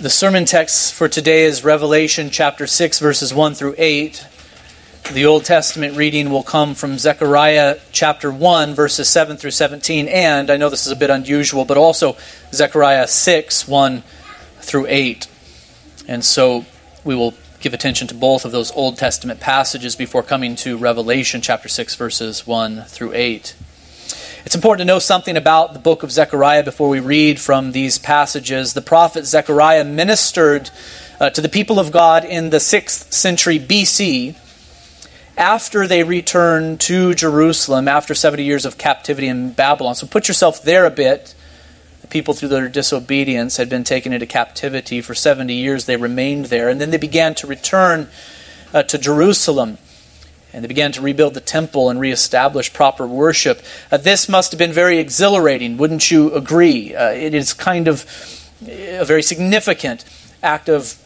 The sermon text for today is Revelation chapter 6, verses 1 through 8. The Old Testament reading will come from Zechariah chapter 1, verses 7 through 17, and I know this is a bit unusual, but also Zechariah 6, 1 through 8. And so we will give attention to both of those Old Testament passages before coming to Revelation chapter 6, verses 1 through 8. It's important to know something about the book of Zechariah before we read from these passages. The prophet Zechariah ministered uh, to the people of God in the 6th century BC after they returned to Jerusalem after 70 years of captivity in Babylon. So put yourself there a bit. The people, through their disobedience, had been taken into captivity for 70 years. They remained there. And then they began to return uh, to Jerusalem and they began to rebuild the temple and reestablish proper worship. Uh, this must have been very exhilarating, wouldn't you agree? Uh, it is kind of a very significant act of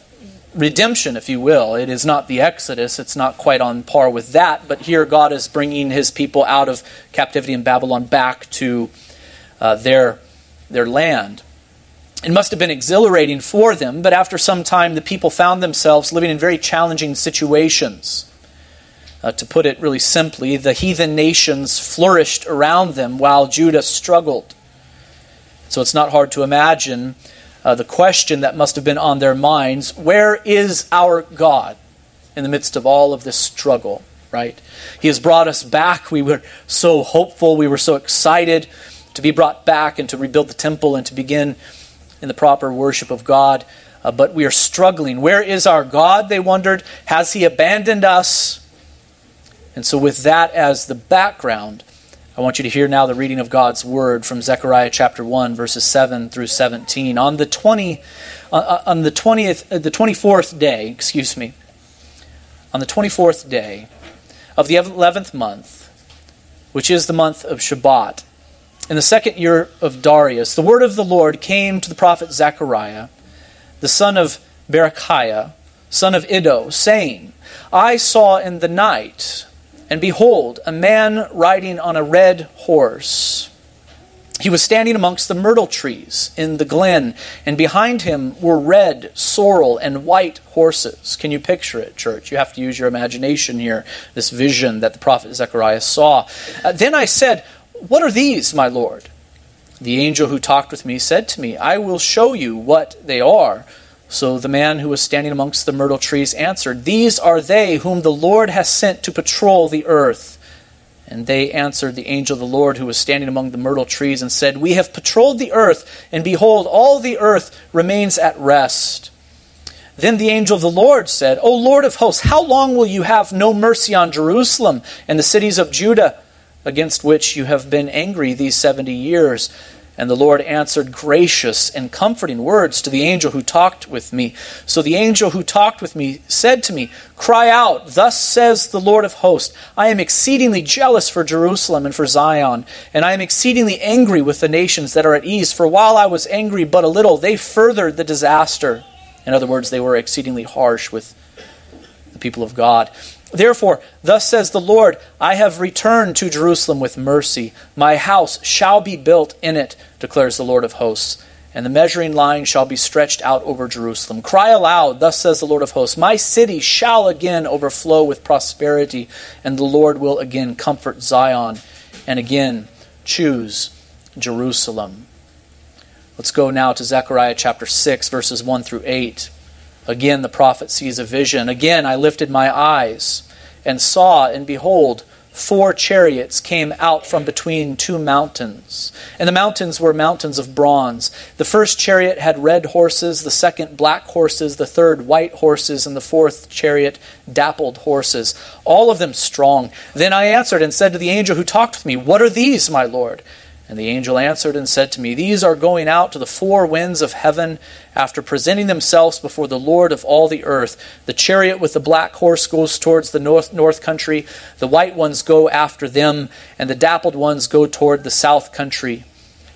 redemption, if you will. It is not the Exodus, it's not quite on par with that, but here God is bringing his people out of captivity in Babylon back to uh, their, their land. It must have been exhilarating for them, but after some time, the people found themselves living in very challenging situations. Uh, to put it really simply, the heathen nations flourished around them while Judah struggled. So it's not hard to imagine uh, the question that must have been on their minds where is our God in the midst of all of this struggle, right? He has brought us back. We were so hopeful, we were so excited to be brought back and to rebuild the temple and to begin in the proper worship of God. Uh, but we are struggling. Where is our God? They wondered. Has He abandoned us? And so, with that as the background, I want you to hear now the reading of God's word from Zechariah chapter 1 verses 7 through 17. On the 20 uh, uh on the 20th uh, the 24th day, excuse me. On the 24th day of the 11th month, which is the month of Shebat, in the second year of Darius, the word of the Lord came to the prophet Zechariah, the son of Berechiah, son of Iddo, saying, I saw in the night and behold, a man riding on a red horse. He was standing amongst the myrtle trees in the glen, and behind him were red, sorrel, and white horses. Can you picture it, church? You have to use your imagination here, this vision that the prophet Zechariah saw. Uh, then I said, What are these, my Lord? The angel who talked with me said to me, I will show you what they are. So the man who was standing amongst the myrtle trees answered, These are they whom the Lord has sent to patrol the earth. And they answered the angel of the Lord who was standing among the myrtle trees and said, We have patrolled the earth, and behold, all the earth remains at rest. Then the angel of the Lord said, O Lord of hosts, how long will you have no mercy on Jerusalem and the cities of Judah, against which you have been angry these seventy years? And the Lord answered gracious and comforting words to the angel who talked with me. So the angel who talked with me said to me, Cry out, thus says the Lord of hosts, I am exceedingly jealous for Jerusalem and for Zion, and I am exceedingly angry with the nations that are at ease. For while I was angry but a little, they furthered the disaster. In other words, they were exceedingly harsh with the people of God. Therefore, thus says the Lord I have returned to Jerusalem with mercy. My house shall be built in it, declares the Lord of hosts. And the measuring line shall be stretched out over Jerusalem. Cry aloud, thus says the Lord of hosts My city shall again overflow with prosperity, and the Lord will again comfort Zion, and again choose Jerusalem. Let's go now to Zechariah chapter 6, verses 1 through 8. Again, the prophet sees a vision. Again, I lifted my eyes and saw, and behold, four chariots came out from between two mountains. And the mountains were mountains of bronze. The first chariot had red horses, the second black horses, the third white horses, and the fourth chariot dappled horses, all of them strong. Then I answered and said to the angel who talked with me, What are these, my Lord? And the angel answered and said to me, These are going out to the four winds of heaven after presenting themselves before the Lord of all the earth. The chariot with the black horse goes towards the north, north country, the white ones go after them, and the dappled ones go toward the south country.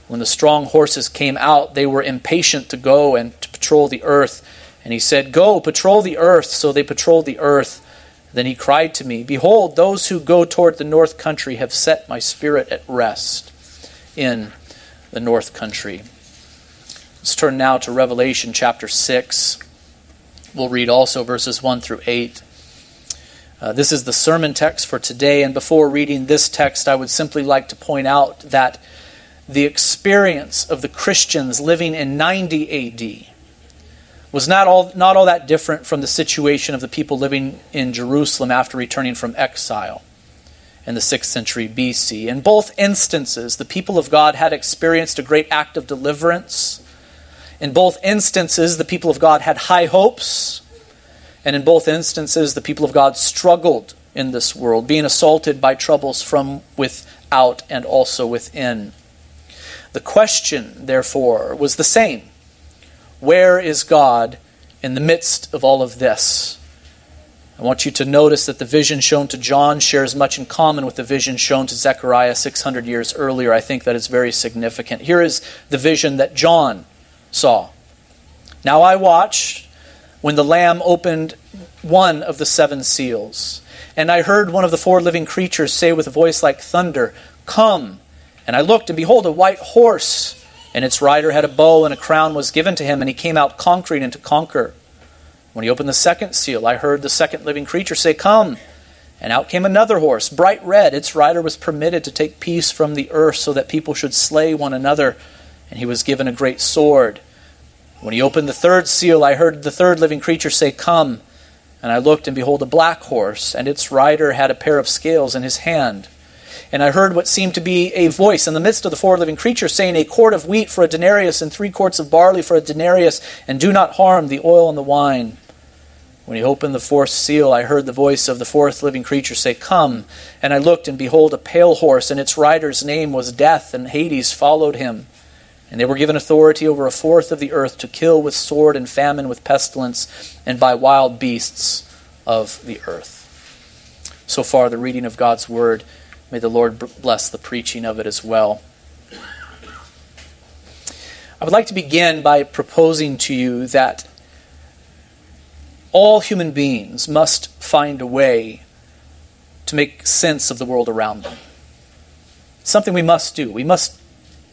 When the strong horses came out, they were impatient to go and to patrol the earth. And he said, Go, patrol the earth. So they patrolled the earth. Then he cried to me, Behold, those who go toward the north country have set my spirit at rest in the North Country. Let's turn now to Revelation chapter 6. We'll read also verses 1 through 8. Uh, this is the sermon text for today, and before reading this text, I would simply like to point out that the experience of the Christians living in 90 AD was not all, not all that different from the situation of the people living in Jerusalem after returning from exile in the 6th century BC. In both instances, the people of God had experienced a great act of deliverance. In both instances, the people of God had high hopes. And in both instances, the people of God struggled in this world, being assaulted by troubles from without and also within. The question, therefore, was the same where is God in the midst of all of this? I want you to notice that the vision shown to John shares much in common with the vision shown to Zechariah 600 years earlier. I think that is very significant. Here is the vision that John saw. Now I watched when the Lamb opened one of the seven seals, and I heard one of the four living creatures say with a voice like thunder, Come! And I looked, and behold, a white horse and its rider had a bow, and a crown was given to him, and he came out conquering and to conquer. When he opened the second seal, I heard the second living creature say, Come! And out came another horse, bright red. Its rider was permitted to take peace from the earth so that people should slay one another, and he was given a great sword. When he opened the third seal, I heard the third living creature say, Come! And I looked, and behold, a black horse, and its rider had a pair of scales in his hand. And I heard what seemed to be a voice in the midst of the four living creatures saying, A quart of wheat for a denarius, and three quarts of barley for a denarius, and do not harm the oil and the wine. When he opened the fourth seal, I heard the voice of the fourth living creature say, Come. And I looked, and behold, a pale horse, and its rider's name was Death, and Hades followed him. And they were given authority over a fourth of the earth to kill with sword and famine, with pestilence, and by wild beasts of the earth. So far, the reading of God's word. May the Lord bless the preaching of it as well. I would like to begin by proposing to you that all human beings must find a way to make sense of the world around them. something we must do. We must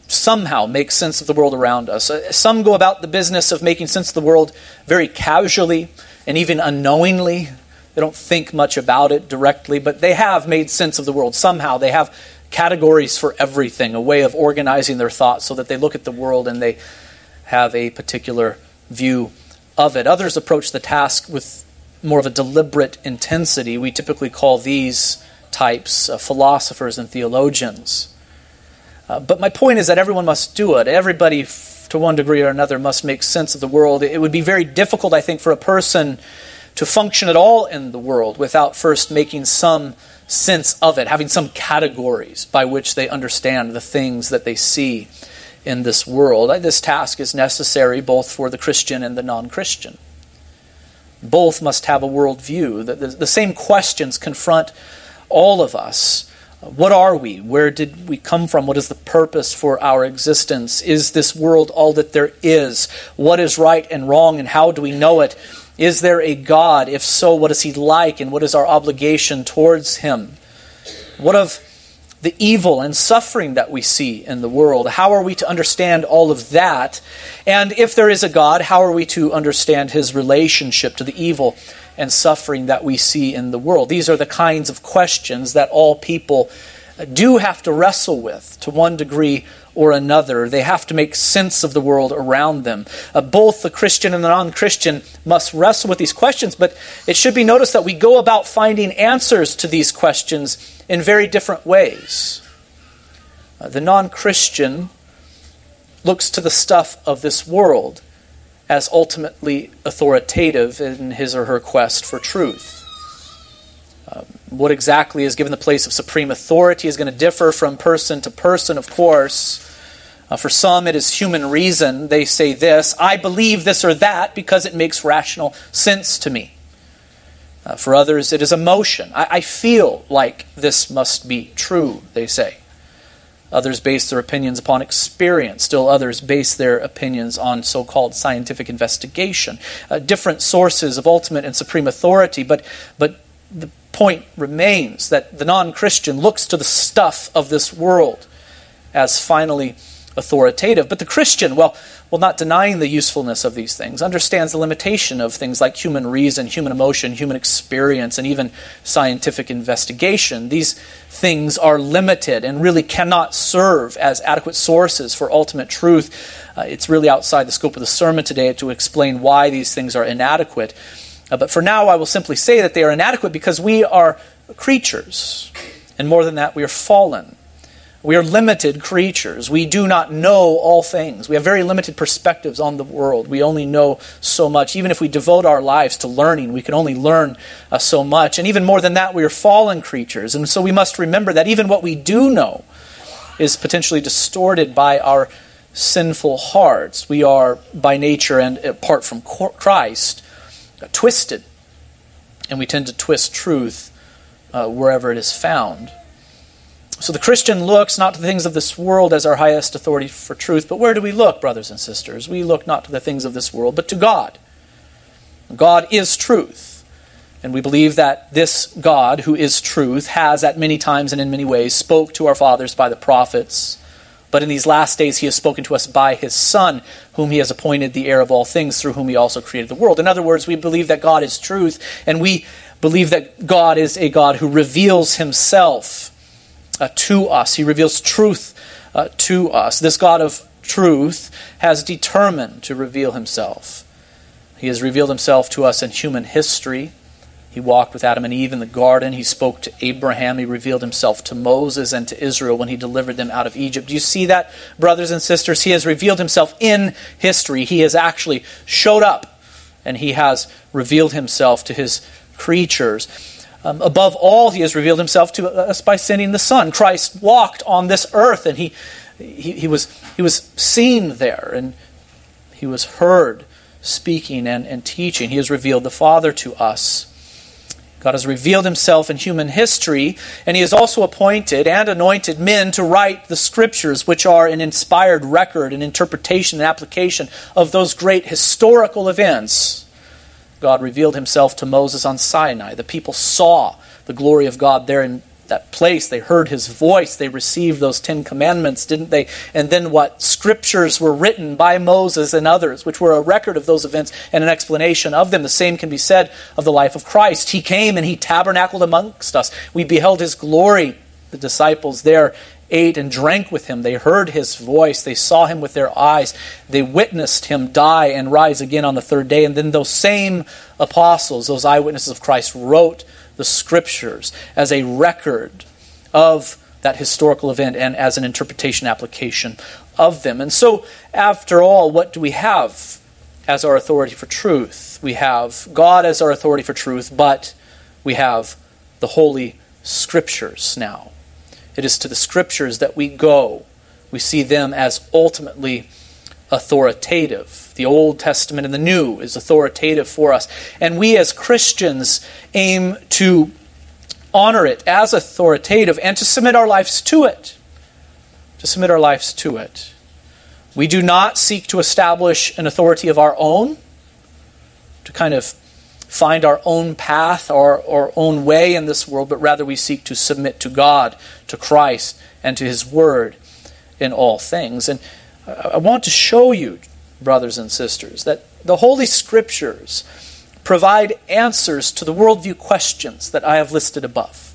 somehow make sense of the world around us. Uh, some go about the business of making sense of the world very casually and even unknowingly. They don't think much about it directly, but they have made sense of the world somehow. They have categories for everything, a way of organizing their thoughts so that they look at the world and they have a particular view of it. Others approach the task with more of a deliberate intensity. We typically call these types uh, philosophers and theologians. Uh, but my point is that everyone must do it. Everybody, f- to one degree or another, must make sense of the world. It would be very difficult, I think, for a person to function at all in the world without first making some sense of it, having some categories by which they understand the things that they see in this world. This task is necessary both for the Christian and the non Christian. Both must have a worldview. The, the, the same questions confront all of us. What are we? Where did we come from? What is the purpose for our existence? Is this world all that there is? What is right and wrong, and how do we know it? Is there a God? If so, what is he like and what is our obligation towards him? What of the evil and suffering that we see in the world? How are we to understand all of that? And if there is a God, how are we to understand his relationship to the evil and suffering that we see in the world? These are the kinds of questions that all people do have to wrestle with to one degree or another. They have to make sense of the world around them. Uh, both the Christian and the non Christian must wrestle with these questions, but it should be noticed that we go about finding answers to these questions in very different ways. Uh, the non Christian looks to the stuff of this world as ultimately authoritative in his or her quest for truth. Uh, what exactly is given the place of supreme authority is going to differ from person to person, of course. Uh, for some, it is human reason. They say this I believe this or that because it makes rational sense to me. Uh, for others, it is emotion. I, I feel like this must be true, they say. Others base their opinions upon experience. Still others base their opinions on so called scientific investigation. Uh, different sources of ultimate and supreme authority, but, but the point remains that the non Christian looks to the stuff of this world as finally authoritative. But the Christian, well, well, not denying the usefulness of these things, understands the limitation of things like human reason, human emotion, human experience, and even scientific investigation. These things are limited and really cannot serve as adequate sources for ultimate truth. Uh, it's really outside the scope of the sermon today to explain why these things are inadequate. Uh, but for now, I will simply say that they are inadequate because we are creatures. And more than that, we are fallen. We are limited creatures. We do not know all things. We have very limited perspectives on the world. We only know so much. Even if we devote our lives to learning, we can only learn uh, so much. And even more than that, we are fallen creatures. And so we must remember that even what we do know is potentially distorted by our sinful hearts. We are, by nature and apart from Christ, twisted. And we tend to twist truth uh, wherever it is found. So the Christian looks not to the things of this world as our highest authority for truth, but where do we look, brothers and sisters? We look not to the things of this world, but to God. God is truth. And we believe that this God, who is truth, has at many times and in many ways spoke to our fathers by the prophets. But in these last days, he has spoken to us by his Son, whom he has appointed the heir of all things, through whom he also created the world. In other words, we believe that God is truth, and we believe that God is a God who reveals himself uh, to us. He reveals truth uh, to us. This God of truth has determined to reveal himself. He has revealed himself to us in human history. He walked with Adam and Eve in the garden. He spoke to Abraham. He revealed himself to Moses and to Israel when he delivered them out of Egypt. Do you see that, brothers and sisters? He has revealed himself in history. He has actually showed up and he has revealed himself to his creatures. Um, above all, he has revealed himself to us by sending the Son. Christ walked on this earth, and he, he, he, was, he was seen there, and he was heard speaking and, and teaching. He has revealed the Father to us. God has revealed himself in human history, and he has also appointed and anointed men to write the scriptures, which are an inspired record and interpretation and application of those great historical events God revealed himself to Moses on Sinai. The people saw the glory of God there in that place. They heard his voice. They received those Ten Commandments, didn't they? And then what? Scriptures were written by Moses and others, which were a record of those events and an explanation of them. The same can be said of the life of Christ. He came and he tabernacled amongst us. We beheld his glory. The disciples there ate and drank with him. They heard his voice. They saw him with their eyes. They witnessed him die and rise again on the third day. And then those same apostles, those eyewitnesses of Christ, wrote the scriptures as a record of that historical event and as an interpretation application of them. And so, after all, what do we have as our authority for truth? We have God as our authority for truth, but we have the Holy Scriptures now. It is to the Scriptures that we go. We see them as ultimately authoritative. The Old Testament and the New is authoritative for us. And we as Christians aim to honor it as authoritative and to submit our lives to it. To submit our lives to it. We do not seek to establish an authority of our own, to kind of find our own path or our own way in this world, but rather we seek to submit to God, to Christ, and to His Word in all things. And I want to show you, brothers and sisters, that the Holy Scriptures provide answers to the worldview questions that I have listed above.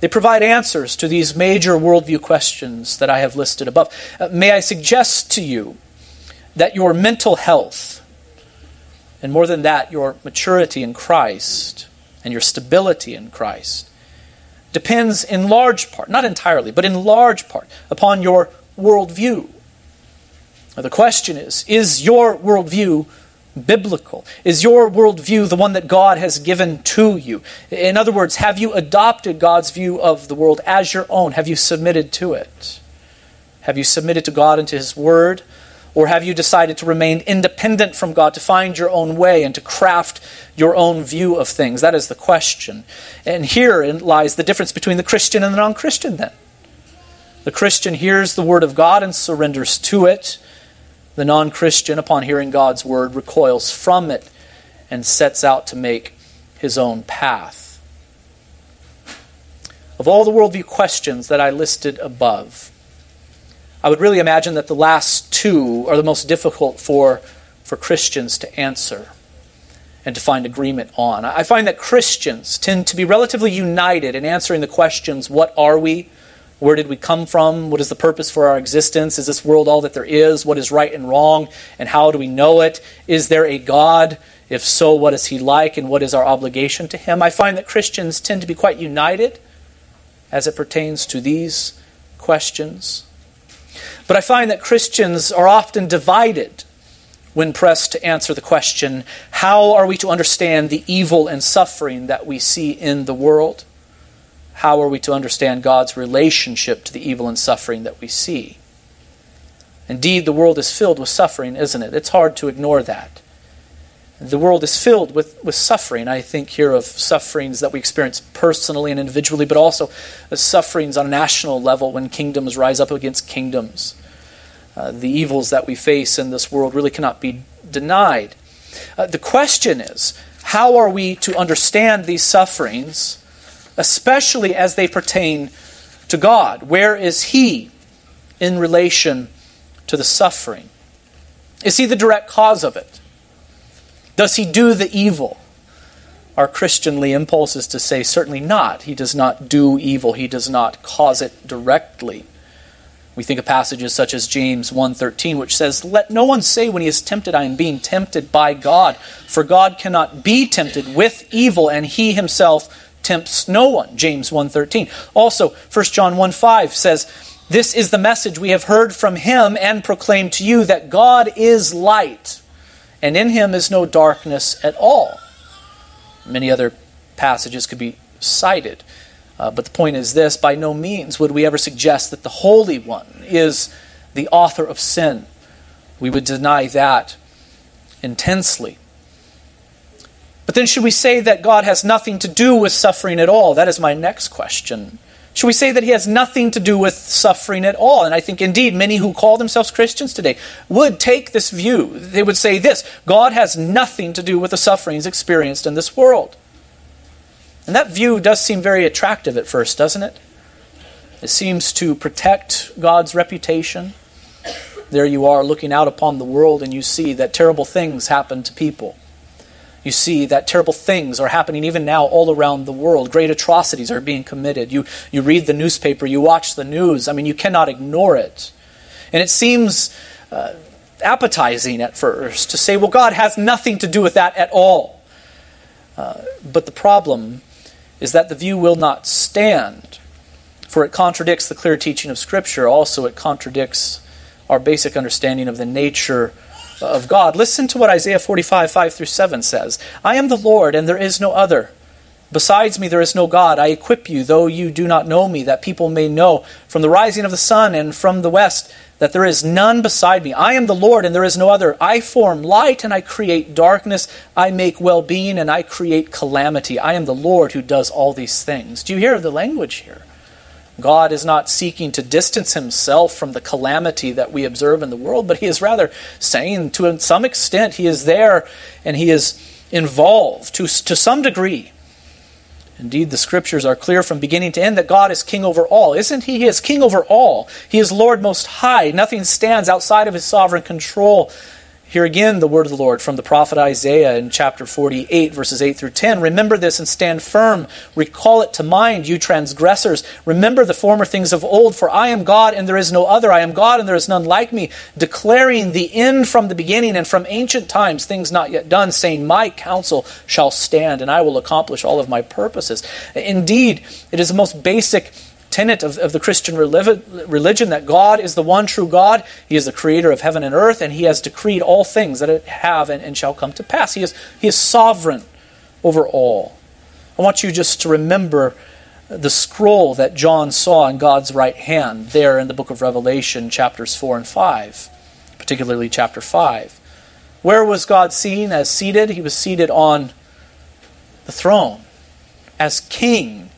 They provide answers to these major worldview questions that I have listed above. Uh, may I suggest to you that your mental health, and more than that, your maturity in Christ and your stability in Christ depends in large part, not entirely, but in large part, upon your worldview. Now, the question is is your worldview biblical? Is your worldview the one that God has given to you? In other words, have you adopted God's view of the world as your own? Have you submitted to it? Have you submitted to God and to His Word? Or have you decided to remain independent from God, to find your own way and to craft your own view of things? That is the question. And here lies the difference between the Christian and the non Christian, then. The Christian hears the word of God and surrenders to it. The non Christian, upon hearing God's word, recoils from it and sets out to make his own path. Of all the worldview questions that I listed above, I would really imagine that the last two are the most difficult for, for Christians to answer and to find agreement on. I find that Christians tend to be relatively united in answering the questions what are we? Where did we come from? What is the purpose for our existence? Is this world all that there is? What is right and wrong? And how do we know it? Is there a God? If so, what is he like and what is our obligation to him? I find that Christians tend to be quite united as it pertains to these questions. But I find that Christians are often divided when pressed to answer the question how are we to understand the evil and suffering that we see in the world? How are we to understand God's relationship to the evil and suffering that we see? Indeed, the world is filled with suffering, isn't it? It's hard to ignore that. The world is filled with, with suffering. I think here of sufferings that we experience personally and individually, but also sufferings on a national level when kingdoms rise up against kingdoms. Uh, the evils that we face in this world really cannot be denied. Uh, the question is how are we to understand these sufferings, especially as they pertain to God? Where is He in relation to the suffering? Is He the direct cause of it? Does he do the evil? Our Christianly impulse is to say, certainly not. He does not do evil, he does not cause it directly. We think of passages such as James 1:13 which says, "Let no one say when he is tempted I am being tempted by God, for God cannot be tempted with evil and he himself tempts no one." James 1:13. Also, 1 John 1:5 says, "This is the message we have heard from him and proclaimed to you that God is light and in him is no darkness at all. Many other passages could be cited. Uh, but the point is this by no means would we ever suggest that the Holy One is the author of sin. We would deny that intensely. But then, should we say that God has nothing to do with suffering at all? That is my next question. Should we say that he has nothing to do with suffering at all? And I think indeed many who call themselves Christians today would take this view. They would say this God has nothing to do with the sufferings experienced in this world. And that view does seem very attractive at first, doesn't it? It seems to protect God's reputation. There you are looking out upon the world and you see that terrible things happen to people you see that terrible things are happening even now all around the world. Great atrocities are being committed. You, you read the newspaper, you watch the news. I mean, you cannot ignore it. And it seems uh, appetizing at first to say, well, God has nothing to do with that at all. Uh, but the problem is that the view will not stand, for it contradicts the clear teaching of Scripture. Also, it contradicts our basic understanding of the nature of God. Listen to what Isaiah 45, 5 through 7 says I am the Lord, and there is no other. Besides me, there is no God. I equip you, though you do not know me, that people may know from the rising of the sun and from the west that there is none beside me. I am the Lord, and there is no other. I form light, and I create darkness. I make well being, and I create calamity. I am the Lord who does all these things. Do you hear the language here? God is not seeking to distance himself from the calamity that we observe in the world, but he is rather saying to some extent he is there and he is involved to, to some degree. Indeed, the scriptures are clear from beginning to end that God is king over all. Isn't he? He is king over all. He is Lord most high. Nothing stands outside of his sovereign control. Here again, the word of the Lord from the prophet Isaiah in chapter 48, verses 8 through 10. Remember this and stand firm. Recall it to mind, you transgressors. Remember the former things of old, for I am God and there is no other. I am God and there is none like me, declaring the end from the beginning and from ancient times, things not yet done, saying, My counsel shall stand and I will accomplish all of my purposes. Indeed, it is the most basic tenet of, of the Christian religion that God is the one true God. He is the creator of heaven and earth, and He has decreed all things that have and, and shall come to pass. He is, he is sovereign over all. I want you just to remember the scroll that John saw in God's right hand there in the book of Revelation, chapters 4 and 5, particularly chapter 5. Where was God seen as seated? He was seated on the throne as king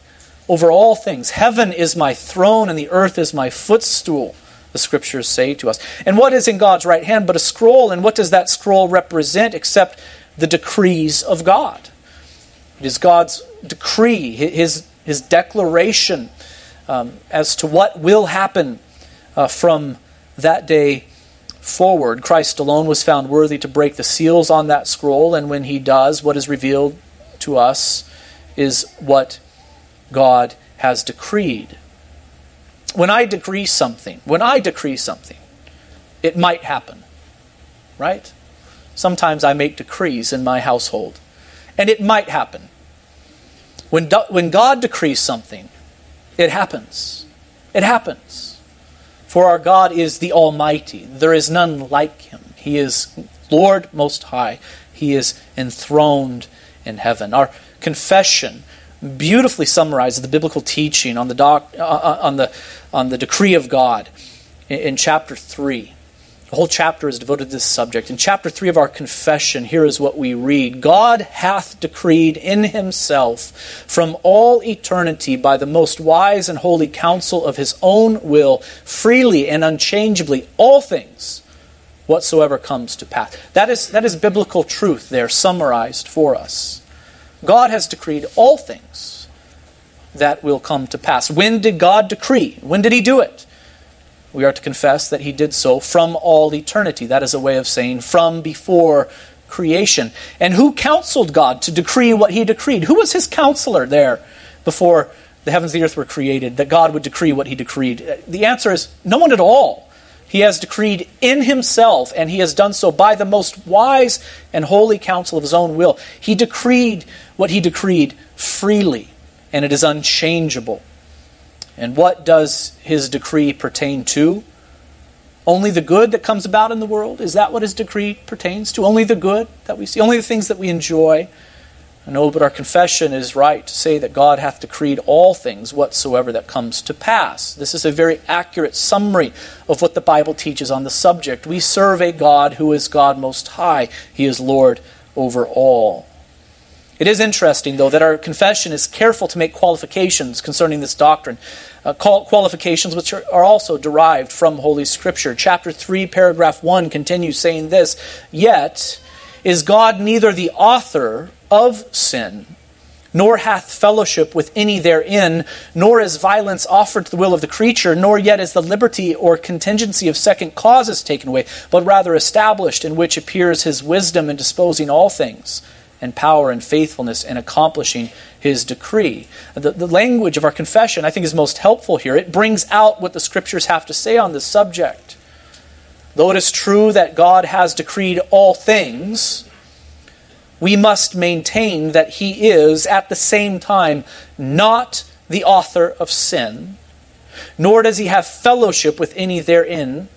over all things. Heaven is my throne and the earth is my footstool, the scriptures say to us. And what is in God's right hand but a scroll? And what does that scroll represent except the decrees of God? It is God's decree, his, his declaration um, as to what will happen uh, from that day forward, Christ alone was found worthy to break the seals on that scroll, and when he does, what is revealed to us is what God has decreed. When I decree something, when I decree something, it might happen, right? Sometimes I make decrees in my household, and it might happen. When, when God decrees something, it happens. It happens. For our God is the Almighty. There is none like him. He is Lord Most High. He is enthroned in heaven. Our confession beautifully summarizes the biblical teaching on the, doc, uh, uh on the, on the decree of God in, in chapter 3. The whole chapter is devoted to this subject. In chapter 3 of our confession, here is what we read God hath decreed in himself from all eternity by the most wise and holy counsel of his own will, freely and unchangeably, all things whatsoever comes to pass. That is, that is biblical truth there, summarized for us. God has decreed all things that will come to pass. When did God decree? When did he do it? we are to confess that he did so from all eternity. That is a way of saying from before creation. And who counseled God to decree what he decreed? Who was his counselor there before the heavens and the earth were created, that God would decree what he decreed? The answer is no one at all. He has decreed in himself, and he has done so by the most wise and holy counsel of his own will. He decreed what he decreed freely, and it is unchangeable. And what does his decree pertain to? Only the good that comes about in the world? Is that what his decree pertains to? Only the good that we see? Only the things that we enjoy? I know, but our confession is right to say that God hath decreed all things whatsoever that comes to pass. This is a very accurate summary of what the Bible teaches on the subject. We serve a God who is God Most High, He is Lord over all. It is interesting, though, that our confession is careful to make qualifications concerning this doctrine. Uh, qualifications which are, are also derived from Holy Scripture. Chapter 3, paragraph 1 continues saying this Yet is God neither the author of sin, nor hath fellowship with any therein, nor is violence offered to the will of the creature, nor yet is the liberty or contingency of second causes taken away, but rather established, in which appears his wisdom in disposing all things and power and faithfulness in accomplishing his decree. The, the language of our confession, I think, is most helpful here. It brings out what the scriptures have to say on this subject. Though it is true that God has decreed all things, we must maintain that he is, at the same time, not the author of sin, nor does he have fellowship with any therein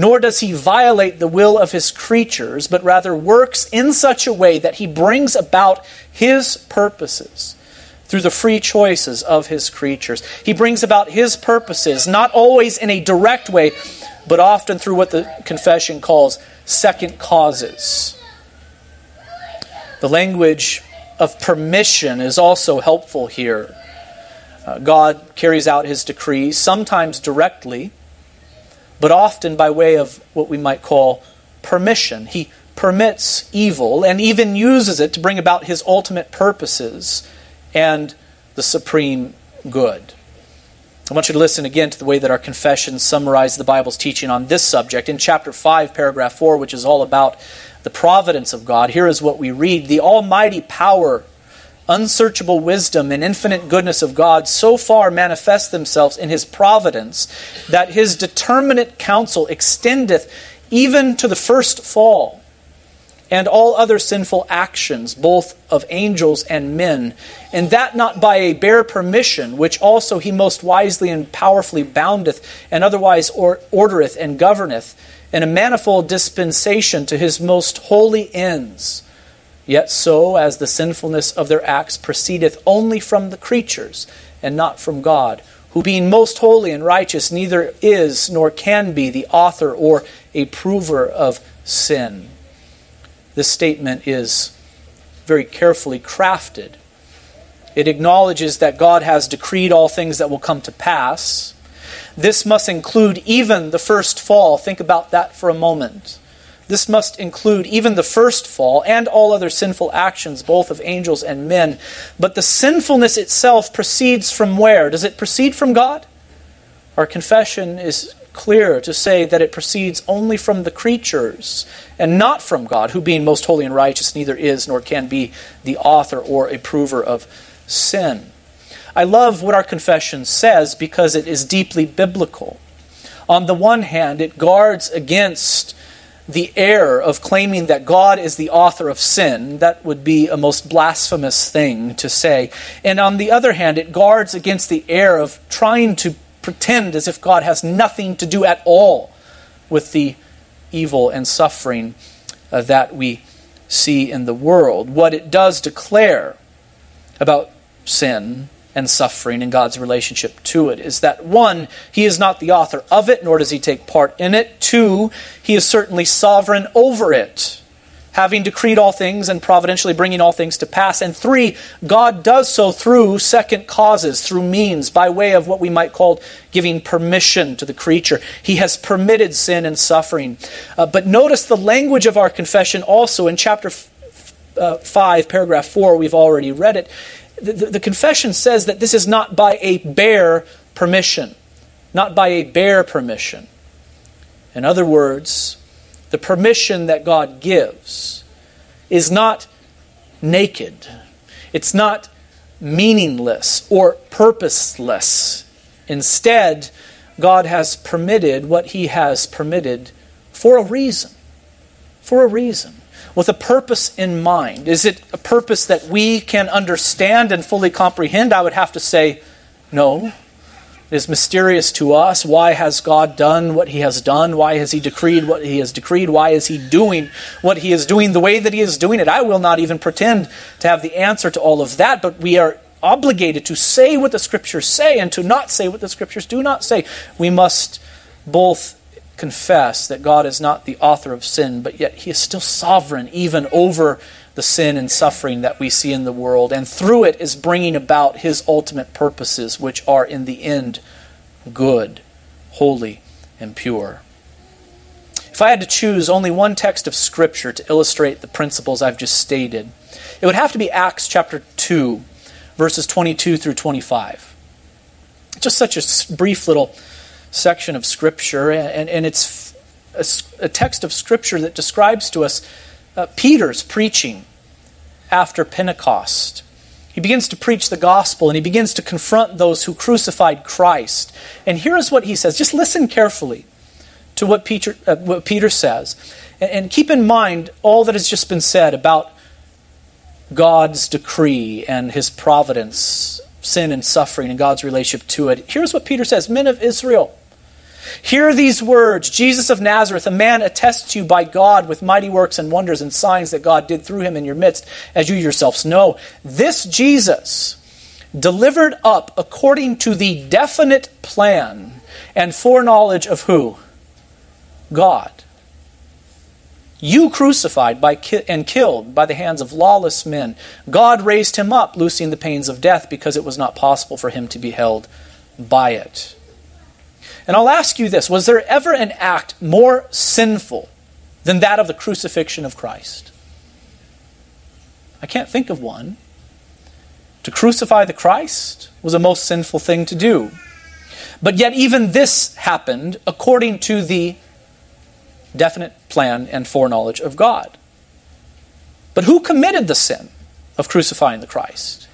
nor does he violate the will of his creatures, but rather works in such a way that he brings about his purposes through the free choices of his creatures. He brings about his purposes, not always in a direct way, but often through what the confession calls second causes. The language of permission is also helpful here. Uh, God carries out his decrees, sometimes directly but often by way of what we might call permission. He permits evil and even uses it to bring about his ultimate purposes and the supreme good. I want you to listen again to the way that our confessions summarize the Bible's teaching on this subject. In chapter 5, paragraph 4, which is all about the providence of God, here is what we read The almighty power unsearchable wisdom and infinite goodness of God so far manifest themselves in his providence that his determinate counsel extendeth even to the first fall and all other sinful actions, both of angels and men, and that not by a bare permission, which also he most wisely and powerfully boundeth, and otherwise or- ordereth and governeth, in a manifold dispensation to his most holy ends Yet so, as the sinfulness of their acts proceedeth only from the creatures, and not from God, who being most holy and righteous neither is nor can be the author or a prover of sin. This statement is very carefully crafted. It acknowledges that God has decreed all things that will come to pass. This must include even the first fall. Think about that for a moment. This must include even the first fall and all other sinful actions, both of angels and men. But the sinfulness itself proceeds from where? Does it proceed from God? Our confession is clear to say that it proceeds only from the creatures and not from God, who being most holy and righteous neither is nor can be the author or approver of sin. I love what our confession says because it is deeply biblical. On the one hand, it guards against the error of claiming that God is the author of sin. That would be a most blasphemous thing to say. And on the other hand, it guards against the error of trying to pretend as if God has nothing to do at all with the evil and suffering uh, that we see in the world. What it does declare about sin and suffering and God's relationship to it is that one, He is not the author of it, nor does He take part in it. Two, He is certainly sovereign over it, having decreed all things and providentially bringing all things to pass. And three, God does so through second causes, through means, by way of what we might call giving permission to the creature. He has permitted sin and suffering. Uh, but notice the language of our confession also in chapter f- uh, 5, paragraph 4, we've already read it the, the confession says that this is not by a bare permission. Not by a bare permission. In other words, the permission that God gives is not naked. It's not meaningless or purposeless. Instead, God has permitted what He has permitted for a reason. For a reason with a purpose in mind. Is it a purpose that we can understand and fully comprehend? I would have to say no. Is mysterious to us. Why has God done what He has done? Why has He decreed what He has decreed? Why is He doing what He is doing the way that He is doing it? I will not even pretend to have the answer to all of that, but we are obligated to say what the Scriptures say and to not say what the Scriptures do not say. We must both confess that God is not the author of sin, but yet He is still sovereign even over the sin and suffering that we see in the world, and through it is bringing about His ultimate purposes, which are in the end good, holy, and pure. If I had to choose only one text of Scripture to illustrate the principles I've just stated, it would have to be Acts chapter 2, verses 22 through 25. Just such a brief little section of Scripture, and, and it's a, a, text of Scripture that describes to us uh, Peter's preaching after Pentecost. He begins to preach the gospel and he begins to confront those who crucified Christ. And here is what he says. Just listen carefully to what Peter, uh, what Peter says. And, and keep in mind all that has just been said about God's decree and his providence, sin and suffering, and God's relationship to it. Here's what Peter says Men of Israel, Hear these words Jesus of Nazareth, a man attested to you by God with mighty works and wonders and signs that God did through him in your midst, as you yourselves know. This Jesus, delivered up according to the definite plan and foreknowledge of who? God. You crucified by ki- and killed by the hands of lawless men. God raised him up, loosing the pains of death, because it was not possible for him to be held by it. And I'll ask you this Was there ever an act more sinful than that of the crucifixion of Christ? I can't think of one. To crucify the Christ was a most sinful thing to do. But yet, even this happened according to the definite plan and foreknowledge of God. But who committed the sin of crucifying the Christ?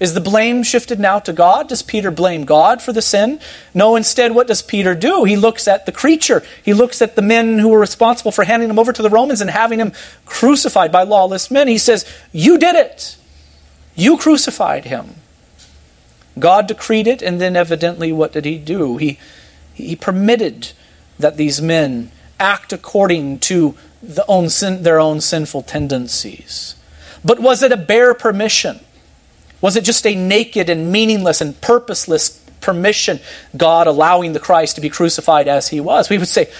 Is the blame shifted now to God? Does Peter blame God for the sin? No, instead, what does Peter do? He looks at the creature. He looks at the men who were responsible for handing him over to the Romans and having him crucified by lawless men. He says, You did it. You crucified him. God decreed it, and then evidently, what did he do? He, he permitted that these men act according to the own sin, their own sinful tendencies. But was it a bare permission? Was it just a naked and meaningless and purposeless permission, God allowing the Christ to be crucified as he was? We would say,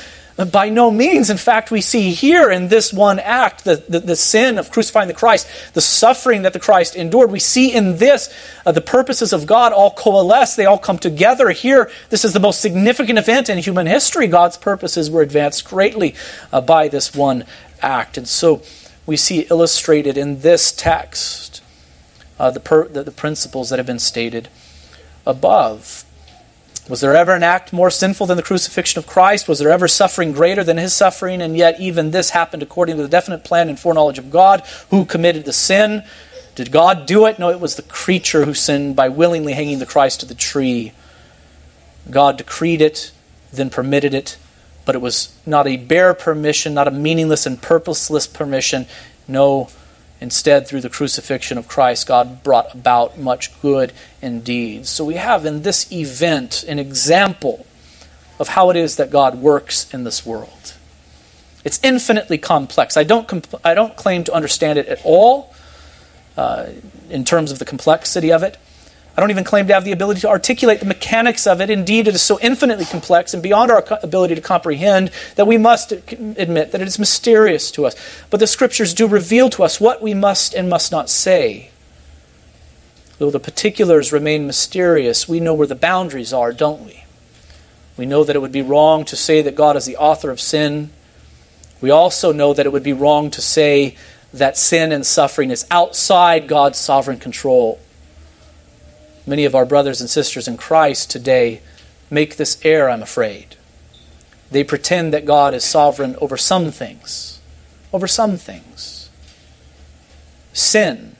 by no means. In fact, we see here in this one act the, the, the, sin of crucifying the Christ, the suffering that the Christ endured. We see in this uh, the purposes of God all coalesce, they all come together. Here, this is the most significant event in human history. God's purposes were advanced greatly uh, by this one act. And so we see illustrated in this text uh, the, per, the, the principles that have been stated above. Was there ever an act more sinful than the crucifixion of Christ? Was there ever suffering greater than his suffering? And yet, even this happened according to the definite plan and foreknowledge of God. Who committed the sin? Did God do it? No, it was the creature who sinned by willingly hanging the Christ to the tree. God decreed it, then permitted it, but it was not a bare permission, not a meaningless and purposeless permission. No, instead, through the crucifixion of Christ, God brought about much good indeed. So we have in this event an example of how it is that God works in this world. It's infinitely complex. I don't, comp- I don't claim to understand it at all uh, in terms of the complexity of it. I don't even claim to have the ability to articulate the mechanics of it. Indeed, it is so infinitely complex and beyond our ability to comprehend that we must admit that it is mysterious to us. But the scriptures do reveal to us what we must and must not say. Though the particulars remain mysterious, we know where the boundaries are, don't we? We know that it would be wrong to say that God is the author of sin. We also know that it would be wrong to say that sin and suffering is outside God's sovereign control. Many of our brothers and sisters in Christ today make this error, I'm afraid. They pretend that God is sovereign over some things, over some things. Sin,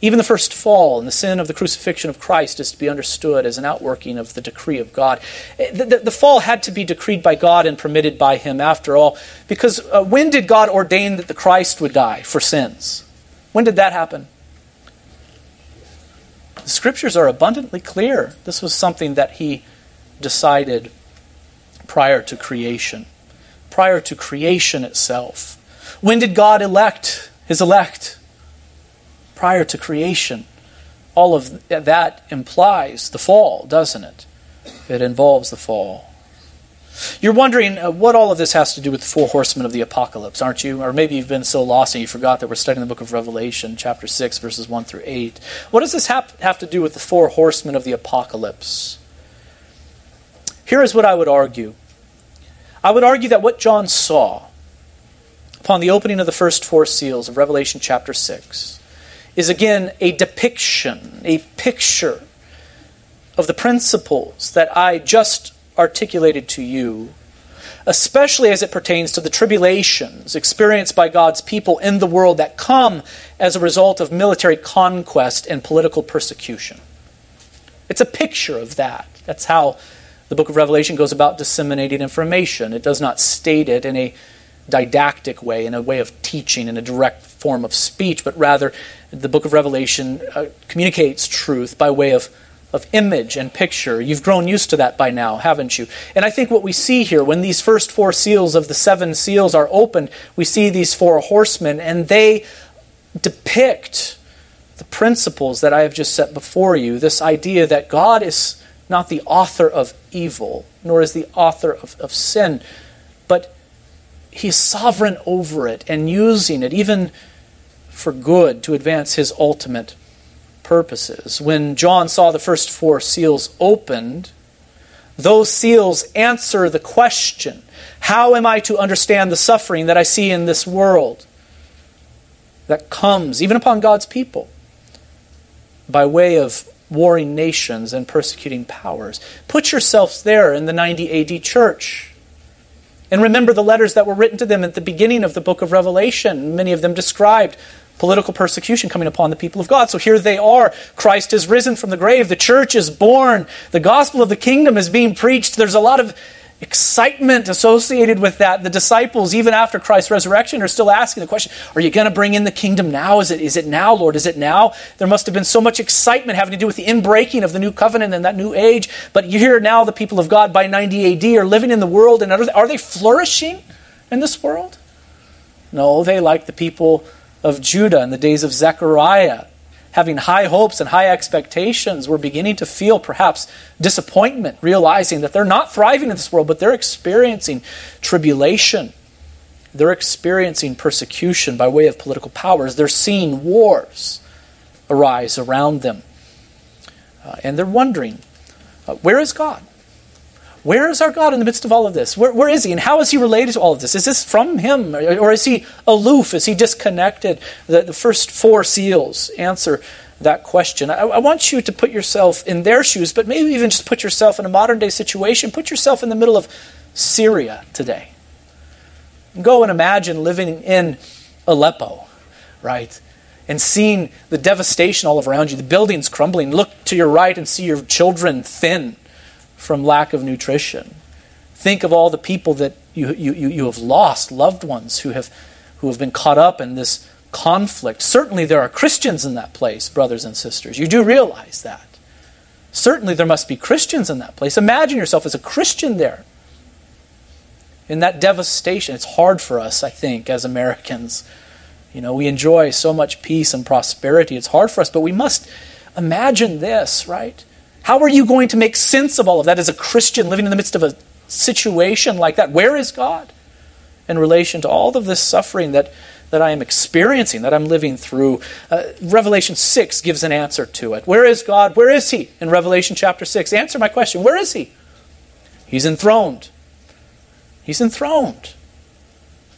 even the first fall and the sin of the crucifixion of Christ, is to be understood as an outworking of the decree of God. The, the, the fall had to be decreed by God and permitted by Him, after all, because uh, when did God ordain that the Christ would die for sins? When did that happen? The scriptures are abundantly clear. This was something that He decided prior to creation, prior to creation itself. When did God elect His elect? prior to creation. All of that implies the fall, doesn't it? It involves the fall. You're wondering uh, what all of this has to do with the four horsemen of the apocalypse, aren't you? Or maybe you've been so lost and you forgot that we're studying the book of Revelation, chapter 6, verses 1 through 8. What does this have, have to do with the four horsemen of the apocalypse? Here is what I would argue I would argue that what John saw upon the opening of the first four seals of Revelation chapter 6 is again a depiction, a picture of the principles that I just articulated to you, especially as it pertains to the tribulations experienced by God's people in the world that come as a result of military conquest and political persecution. It's a picture of that. That's how the book of Revelation goes about disseminating information. It does not state it in a didactic way, in a way of teaching, in a direct form of speech, but rather the book of Revelation uh, communicates truth by way of, of image and picture. You've grown used to that by now, haven't you? And I think what we see here, when these first four seals of the seven seals are opened, we see these four horsemen, and they depict the principles that I have just set before you this idea that God is not the author of evil, nor is the author of, of sin, but He's sovereign over it and using it, even for good, to advance His ultimate purposes. When John saw the first four seals opened, those seals answer the question How am I to understand the suffering that I see in this world that comes, even upon God's people, by way of warring nations and persecuting powers? Put yourselves there in the 90 AD church. And remember the letters that were written to them at the beginning of the book of Revelation. Many of them described political persecution coming upon the people of God. So here they are. Christ is risen from the grave. The church is born. The gospel of the kingdom is being preached. There's a lot of excitement associated with that. The disciples, even after Christ's resurrection, are still asking the question Are you going to bring in the kingdom now? Is it, is it now, Lord? Is it now? There must have been so much excitement having to do with the inbreaking of the new covenant and that new age. But here now the people of God by 90 AD are living in the world, and are they flourishing in this world? No, they, like the people of Judah in the days of Zechariah, having high hopes and high expectations, were beginning to feel perhaps disappointment, realizing that they're not thriving in this world, but they're experiencing tribulation. They're experiencing persecution by way of political powers. They're seeing wars arise around them. Uh, and they're wondering, uh, where is God? Where is our God in the midst of all of this? Where, where is He? And how is He related to all of this? Is this from Him? Or is He aloof? Is He disconnected? The, the first four seals answer that question. I, I, want you to put yourself in their shoes, but maybe even just put yourself in a modern day situation. Put yourself in the middle of Syria today. Go and imagine living in Aleppo, right? And seeing the devastation all around you, the buildings crumbling. Look to your right and see your children thin from lack of nutrition. Think of all the people that you, you, you have lost, loved ones who have, who have been caught up in this conflict. Certainly, there are Christians in that place, brothers and sisters. You do realize that. Certainly, there must be Christians in that place. Imagine yourself as a Christian there. In that devastation, it's hard for us, I think, as Americans. You know, we enjoy so much peace and prosperity. It's hard for us, but we must imagine this, right? How are you going to make sense of all of that as a Christian living in the midst of a situation like that? Where is God in relation to all of this suffering that that I am experiencing, that I'm living through. Uh, Revelation 6 gives an answer to it. Where is God? Where is He? In Revelation chapter 6. Answer my question. Where is He? He's enthroned. He's enthroned.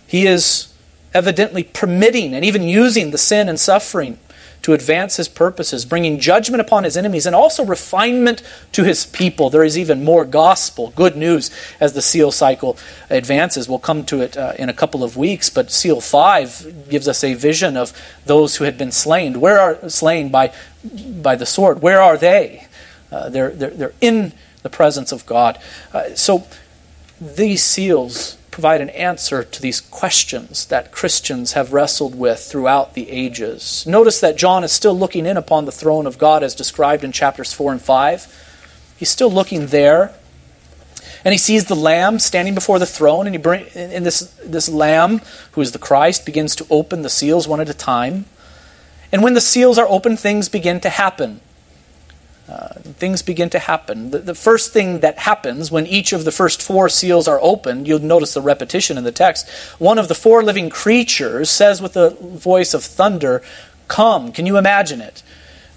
He is evidently permitting and even using the sin and suffering to advance his purposes, bringing judgment upon his enemies and also refinement to his people. There is even more gospel, good news, as the seal cycle advances. We'll come to it uh, in a couple of weeks, but seal 5 gives us a vision of those who had been slain. Where are slain by, by the sword? Where are they? Uh, they're, they're, they're in the presence of God. Uh, so these seals provide an answer to these questions that Christians have wrestled with throughout the ages. Notice that John is still looking in upon the throne of God as described in chapters 4 and 5. He's still looking there. And he sees the lamb standing before the throne, and he bring, and this, this lamb, who is the Christ, begins to open the seals one at a time. And when the seals are opened, things begin to happen. Uh, things begin to happen. The, the, first thing that happens when each of the first four seals are opened, you'll notice the repetition in the text. One of the four living creatures says with a voice of thunder, Come. Can you imagine it?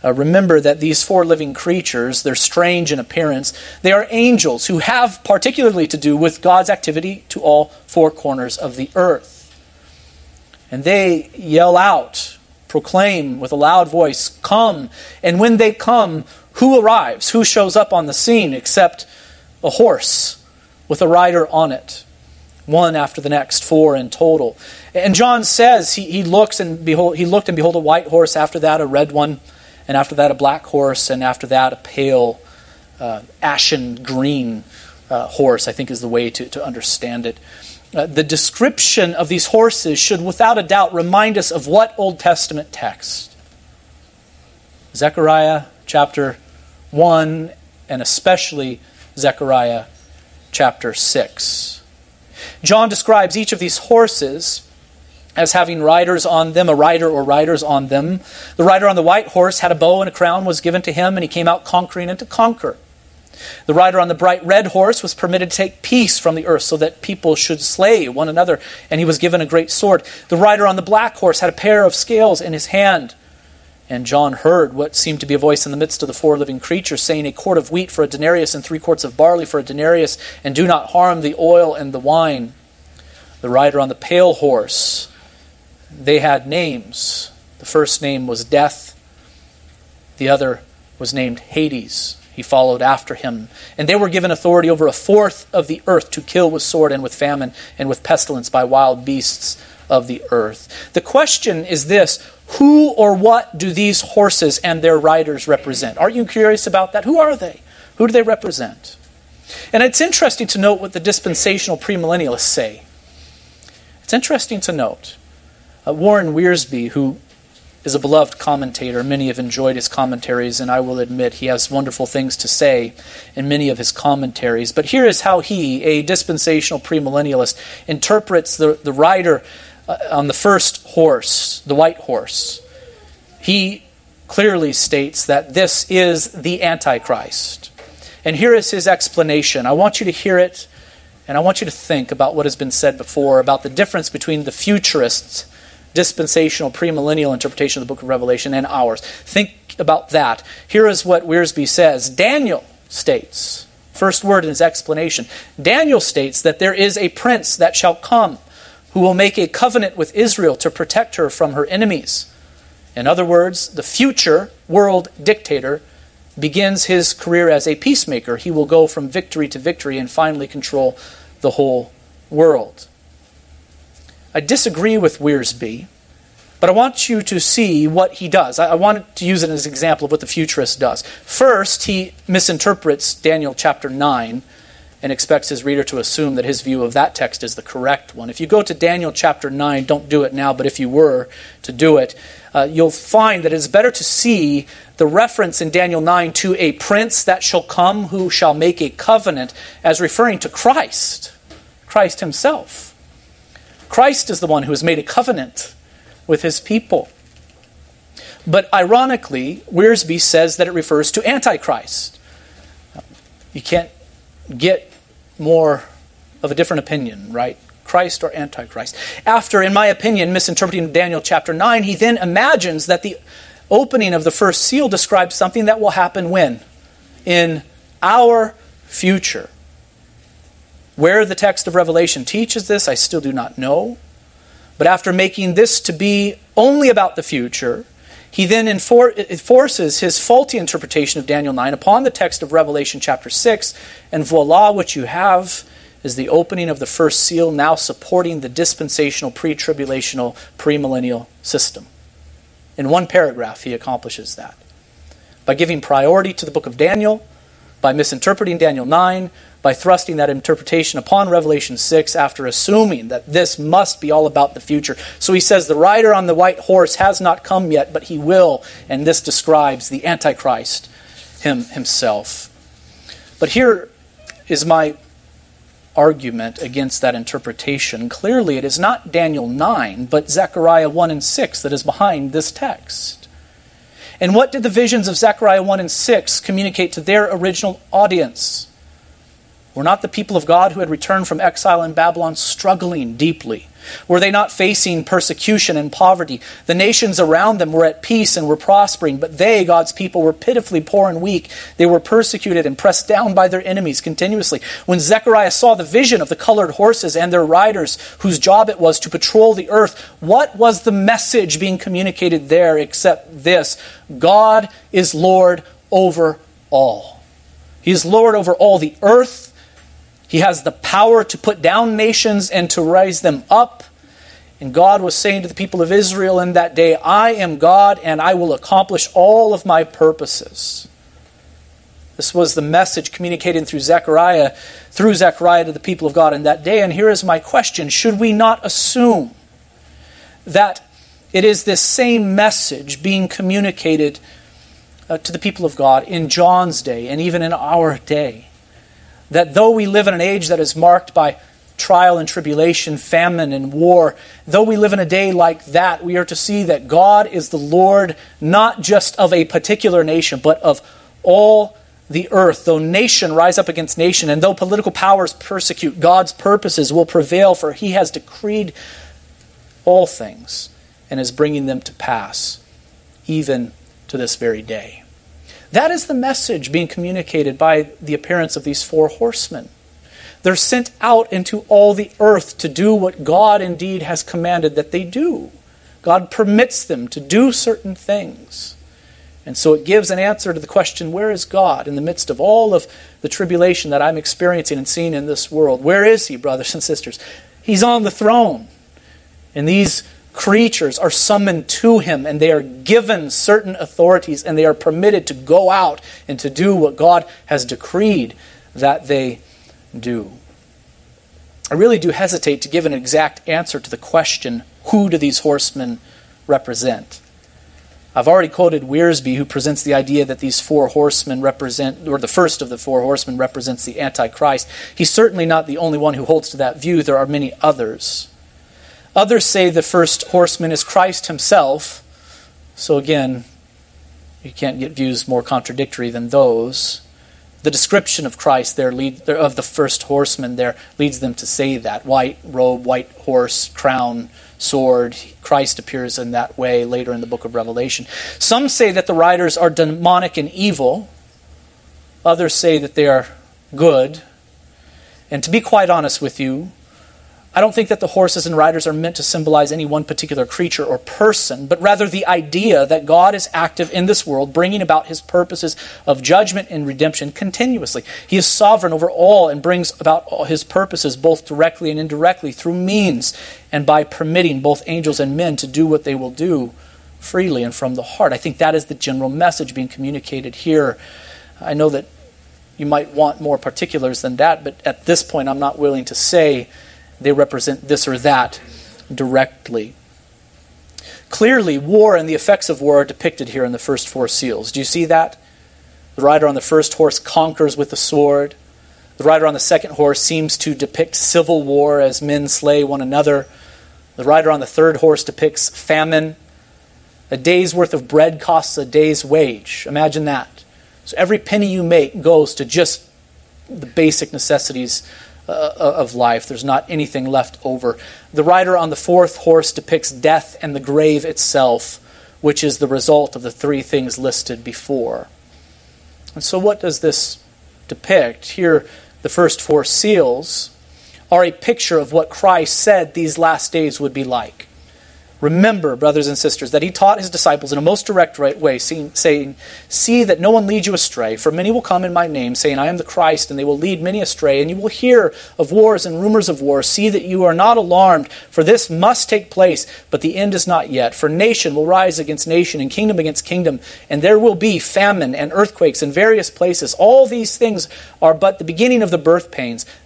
Uh, remember that these four living creatures, they're strange in appearance. They are angels who have particularly to do with God's activity to all four corners of the earth. And they yell out, proclaim with a loud voice, Come. And when they come, who arrives? Who shows up on the scene except a horse with a rider on it? One after the next, four in total. And John says he, he looks and behold he looked and behold a white horse, after that a red one, and after that a black horse, and after that a pale uh, ashen green uh, horse, I think is the way to, to understand it. Uh, the description of these horses should without a doubt remind us of what Old Testament text? Zechariah chapter 1 and especially Zechariah chapter 6. John describes each of these horses as having riders on them, a rider or riders on them. The rider on the white horse had a bow and a crown was given to him, and he came out conquering and to conquer. The rider on the bright red horse was permitted to take peace from the earth so that people should slay one another, and he was given a great sword. The rider on the black horse had a pair of scales in his hand and John heard what seemed to be a voice in the midst of the four living creatures saying, A quart of wheat for a denarius and three quarts of barley for a denarius, and do not harm the oil and the wine. The rider on the pale horse, they had names. The first name was Death, the other was named Hades. He followed after him. And they were given authority over a fourth of the earth to kill with sword and with famine and with pestilence by wild beasts of the earth. The question is this who or what do these horses and their riders represent? Aren't you curious about that? Who are they? Who do they represent? And it's interesting to note what the dispensational premillennialists say. It's interesting to note. Uh, Warren Wiersbe, who is a beloved commentator, many have enjoyed his commentaries, and I will admit he has wonderful things to say in many of his commentaries. But here is how he, a dispensational premillennialist, interprets the, the rider Uh, on the first horse, the white horse, he clearly states that this is the Antichrist. And here is his explanation. I want you to hear it, and I want you to think about what has been said before about the difference between the futurists' dispensational premillennial interpretation of the book of Revelation and ours. Think about that. Here is what Wiersbe says Daniel states, first word in his explanation Daniel states that there is a prince that shall come who will make a covenant with Israel to protect her from her enemies In other words, the future world dictator begins his career as a peacemaker. He will go from victory to victory and finally control the whole world. I disagree with Wiersbe, but I want you to see what he does. I, want to use it as an example of what the futurist does. First, he misinterprets Daniel chapter 9 and expects his reader to assume that his view of that text is the correct one. If you go to Daniel chapter 9, don't do it now, but if you were to do it, uh, you'll find that it is better to see the reference in Daniel 9 to a prince that shall come who shall make a covenant as referring to Christ, Christ himself. Christ is the one who has made a covenant with his people. But ironically, Wiersbe says that it refers to Antichrist. You can't get more of a different opinion, right? Christ or Antichrist. After, in my opinion, misinterpreting Daniel chapter 9, he then imagines that the opening of the first seal describes something that will happen when? In our future. Where the text of Revelation teaches this, I still do not know. But after making this to be only about the future, he then enforces his faulty interpretation of Daniel 9 upon the text of Revelation chapter 6, and voila, what you have is the opening of the first seal, now supporting the dispensational, pre tribulational, premillennial system. In one paragraph, he accomplishes that. By giving priority to the book of Daniel, by misinterpreting Daniel 9, by thrusting that interpretation upon Revelation 6 after assuming that this must be all about the future. So he says, The rider on the white horse has not come yet, but he will. And this describes the Antichrist him, himself. But here is my argument against that interpretation. Clearly, it is not Daniel 9, but Zechariah 1 and 6 that is behind this text. And what did the visions of Zechariah 1 and 6 communicate to their original audience? Were not the people of God who had returned from exile in Babylon struggling deeply? Were they not facing persecution and poverty? The nations around them were at peace and were prospering, but they, God's people, were pitifully poor and weak. They were persecuted and pressed down by their enemies continuously. When Zechariah saw the vision of the colored horses and their riders, whose job it was to patrol the earth, what was the message being communicated there except this God is Lord over all? He is Lord over all the earth he has the power to put down nations and to raise them up. And God was saying to the people of Israel in that day, I am God and I will accomplish all of my purposes. This was the message communicated through Zechariah, through Zechariah to the people of God in that day. And here is my question Should we not assume that it is this same message being communicated uh, to the people of God in John's day and even in our day? That though we live in an age that is marked by trial and tribulation, famine and war, though we live in a day like that, we are to see that God is the Lord not just of a particular nation, but of all the earth. Though nation rise up against nation, and though political powers persecute, God's purposes will prevail, for he has decreed all things and is bringing them to pass, even to this very day. That is the message being communicated by the appearance of these four horsemen. They're sent out into all the earth to do what God indeed has commanded that they do. God permits them to do certain things. And so it gives an answer to the question where is God in the midst of all of the tribulation that I'm experiencing and seeing in this world? Where is He, brothers and sisters? He's on the throne. And these creatures are summoned to him and they are given certain authorities and they are permitted to go out and to do what God has decreed that they do. I really do hesitate to give an exact answer to the question who do these horsemen represent? I've already quoted Wiersbe, who presents the idea that these four horsemen represent, or the first of the four horsemen represents the Antichrist. He's certainly not the only one who holds to that view. There are many others. Others say the first horseman is Christ himself. So again, you can't get views more contradictory than those. The description of Christ there, lead, of the first horseman there, leads them to say that white robe, white horse, crown, sword. Christ appears in that way later in the book of Revelation. Some say that the riders are demonic and evil. Others say that they are good. And to be quite honest with you, I don't think that the horses and riders are meant to symbolize any one particular creature or person, but rather the idea that God is active in this world, bringing about his purposes of judgment and redemption continuously. He is sovereign over all and brings about his purposes both directly and indirectly through means and by permitting both angels and men to do what they will do freely and from the heart. I think that is the general message being communicated here. I know that you might want more particulars than that, but at this point, I'm not willing to say they represent this or that directly. Clearly, war and the effects of war are depicted here in the first four seals. Do you see that? The rider on the first horse conquers with the sword. The rider on the second horse seems to depict civil war as men slay one another. The rider on the third horse depicts famine. A day's worth of bread costs a day's wage. Imagine that. So every penny you make goes to just the basic necessities uh, of life. There's not anything left over. The rider on the fourth horse depicts death and the grave itself, which is the result of the three things listed before. And so, what does this depict? Here, the first four seals are a picture of what Christ said these last days would be like. Remember, brothers and sisters, that he taught his disciples in a most direct way, saying, See that no one leads you astray, for many will come in my name, saying, I am the Christ, and they will lead many astray. And you will hear of wars and rumors of wars. See that you are not alarmed, for this must take place, but the end is not yet. For nation will rise against nation, and kingdom against kingdom, and there will be famine and earthquakes in various places. All these things are but the beginning of the birth pains.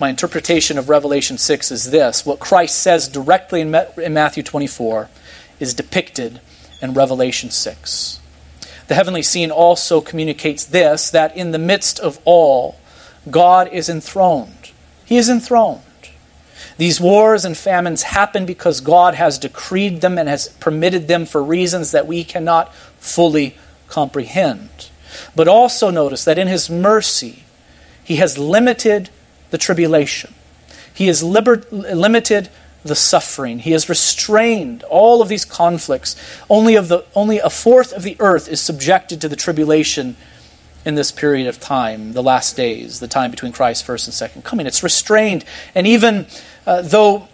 my interpretation of Revelation 6 is this what Christ says directly in, Matthew 24 is depicted in Revelation 6. The heavenly scene also communicates this that in the midst of all, God is enthroned. He is enthroned. These wars and famines happen because God has decreed them and has permitted them for reasons that we cannot fully comprehend. But also notice that in His mercy, He has limited the tribulation. He has liber- limited the suffering. He has restrained all of these conflicts. Only, of the, only a fourth of the earth is subjected to the tribulation in this period of time, the last days, the time between Christ's first and second coming. It's restrained. And even uh, though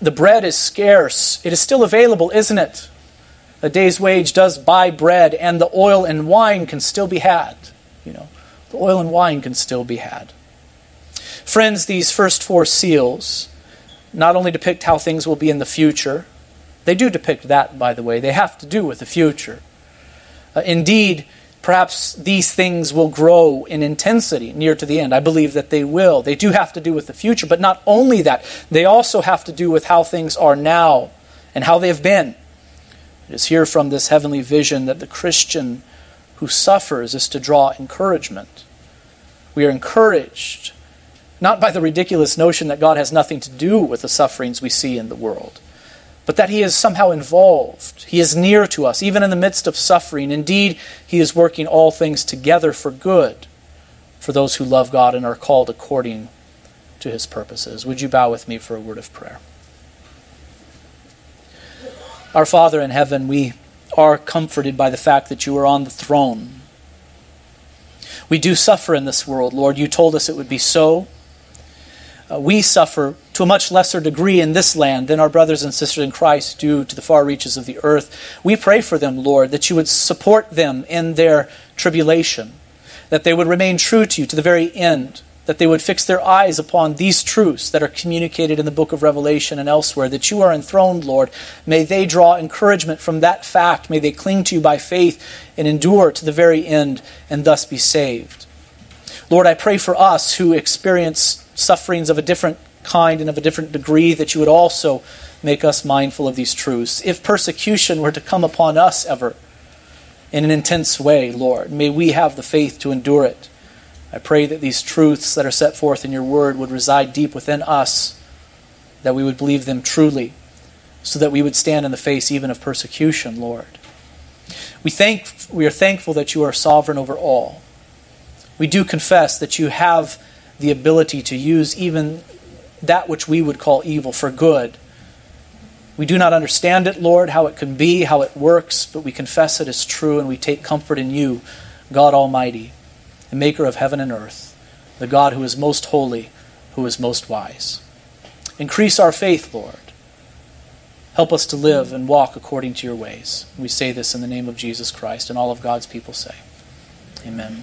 the bread is scarce, it is still available, isn't it? A day's wage does buy bread, and the oil and wine can still be had. You know, the oil and wine can still be had. Friends, these first four seals not only depict how things will be in the future, they do depict that, by the way. They have to do with the future. Uh, indeed, perhaps these things will grow in intensity near to the end. I believe that they will. They do have to do with the future, but not only that, they also have to do with how things are now and how they have been. It is here from this heavenly vision that the Christian who suffers is to draw encouragement. We are encouraged not by the ridiculous notion that God has nothing to do with the sufferings we see in the world, but that He is somehow involved. He is near to us, even in the midst of suffering. Indeed, He is working all things together for good for those who love God and are called according to His purposes. Would you bow with me for a word of prayer? Our Father in heaven, we are comforted by the fact that you are on the throne. We do suffer in this world, Lord. You told us it would be so uh, we suffer to a much lesser degree in this land than our brothers and sisters in Christ do to the far reaches of the earth. We pray for them, Lord, that you would support them in their tribulation, that they would remain true to you to the very end, that they would fix their eyes upon these truths that are communicated in the book of Revelation and elsewhere, that you are enthroned, Lord. May they draw encouragement from that fact. May they cling to you by faith and endure to the very end and thus be saved. Lord, I pray for us who experience sufferings of a different kind and of a different degree, that you would also make us mindful of these truths. If persecution were to come upon us ever in an intense way, Lord, may we have the faith to endure it. I pray that these truths that are set forth in your word would reside deep within us that we would believe them truly, so that we would stand in the face even of persecution, Lord. We, thank, we are thankful that you are sovereign over all. We do confess that you have the ability to use even that which we would call evil for good. We do not understand it, Lord, how it can be, how it works, but we confess it is true and we take comfort in you, God Almighty, the maker of heaven and earth, the God who is most holy, who is most wise. Increase our faith, Lord. Help us to live and walk according to your ways. We say this in the name of Jesus Christ, and all of God's people say, Amen.